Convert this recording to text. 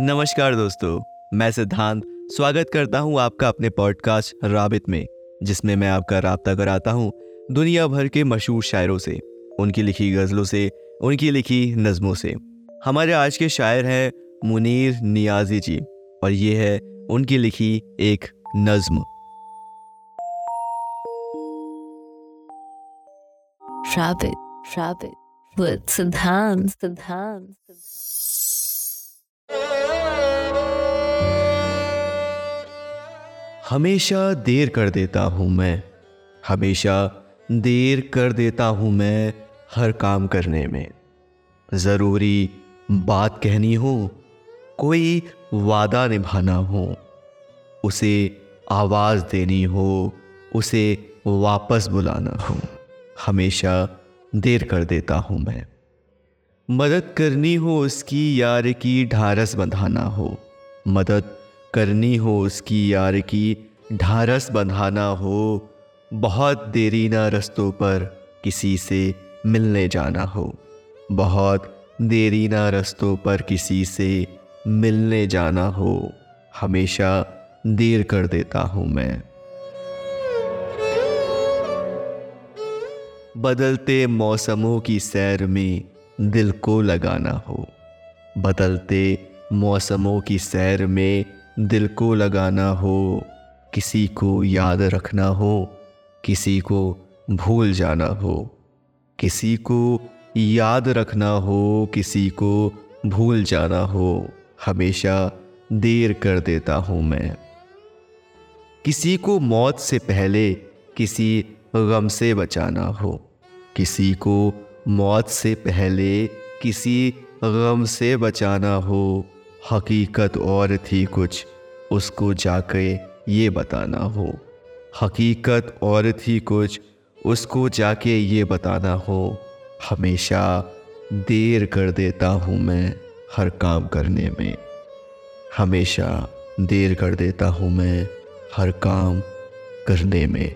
नमस्कार दोस्तों मैं सिद्धांत स्वागत करता हूँ आपका अपने पॉडकास्ट राबित में जिसमें मैं आपका रबता कराता हूँ दुनिया भर के मशहूर शायरों से उनकी लिखी गज़लों से उनकी लिखी नज़मों से। हमारे आज के शायर हैं मुनीर नियाजी जी और ये है उनकी लिखी एक नज़्म। Rabbit, rabbit, with Siddhant, हमेशा देर कर देता हूँ मैं। हमेशा देर कर देता हूँ मैं हर काम करने में। ज़रूरी बात कहनी हो, कोई वादा निभाना हो, उसे आवाज़ देनी हो, उसे वापस बुलाना हो, हमेशा देर कर देता हूँ मैं। मदद करनी हो उसकी यार की ढारस बंधाना हो। मदद करनी हो उसकी यार की ढारस बंधाना हो। बहुत देरी ना रस्तों पर किसी से मिलने जाना हो। बहुत देरी ना रस्तों पर किसी से मिलने जाना हो। हमेशा देर कर देता हूँ मैं। बदलते मौसमों की सैर में दिल को लगाना हो। बदलते मौसमों की सैर में दिल को लगाना हो। किसी को याद रखना हो, किसी को भूल जाना हो। किसी को याद रखना हो, किसी को भूल जाना हो। हमेशा देर कर देता हूँ मैं। किसी को मौत से पहले किसी गम से बचाना हो। किसी को मौत से पहले किसी गम से बचाना हो, हकीकत और थी कुछ, उसको जाके ये बताना हो। हकीकत और थी कुछ, उसको जाके ये बताना हो। हमेशा देर कर देता हूँ मैं हर काम करने में। हमेशा देर कर देता हूँ मैं हर काम करने में।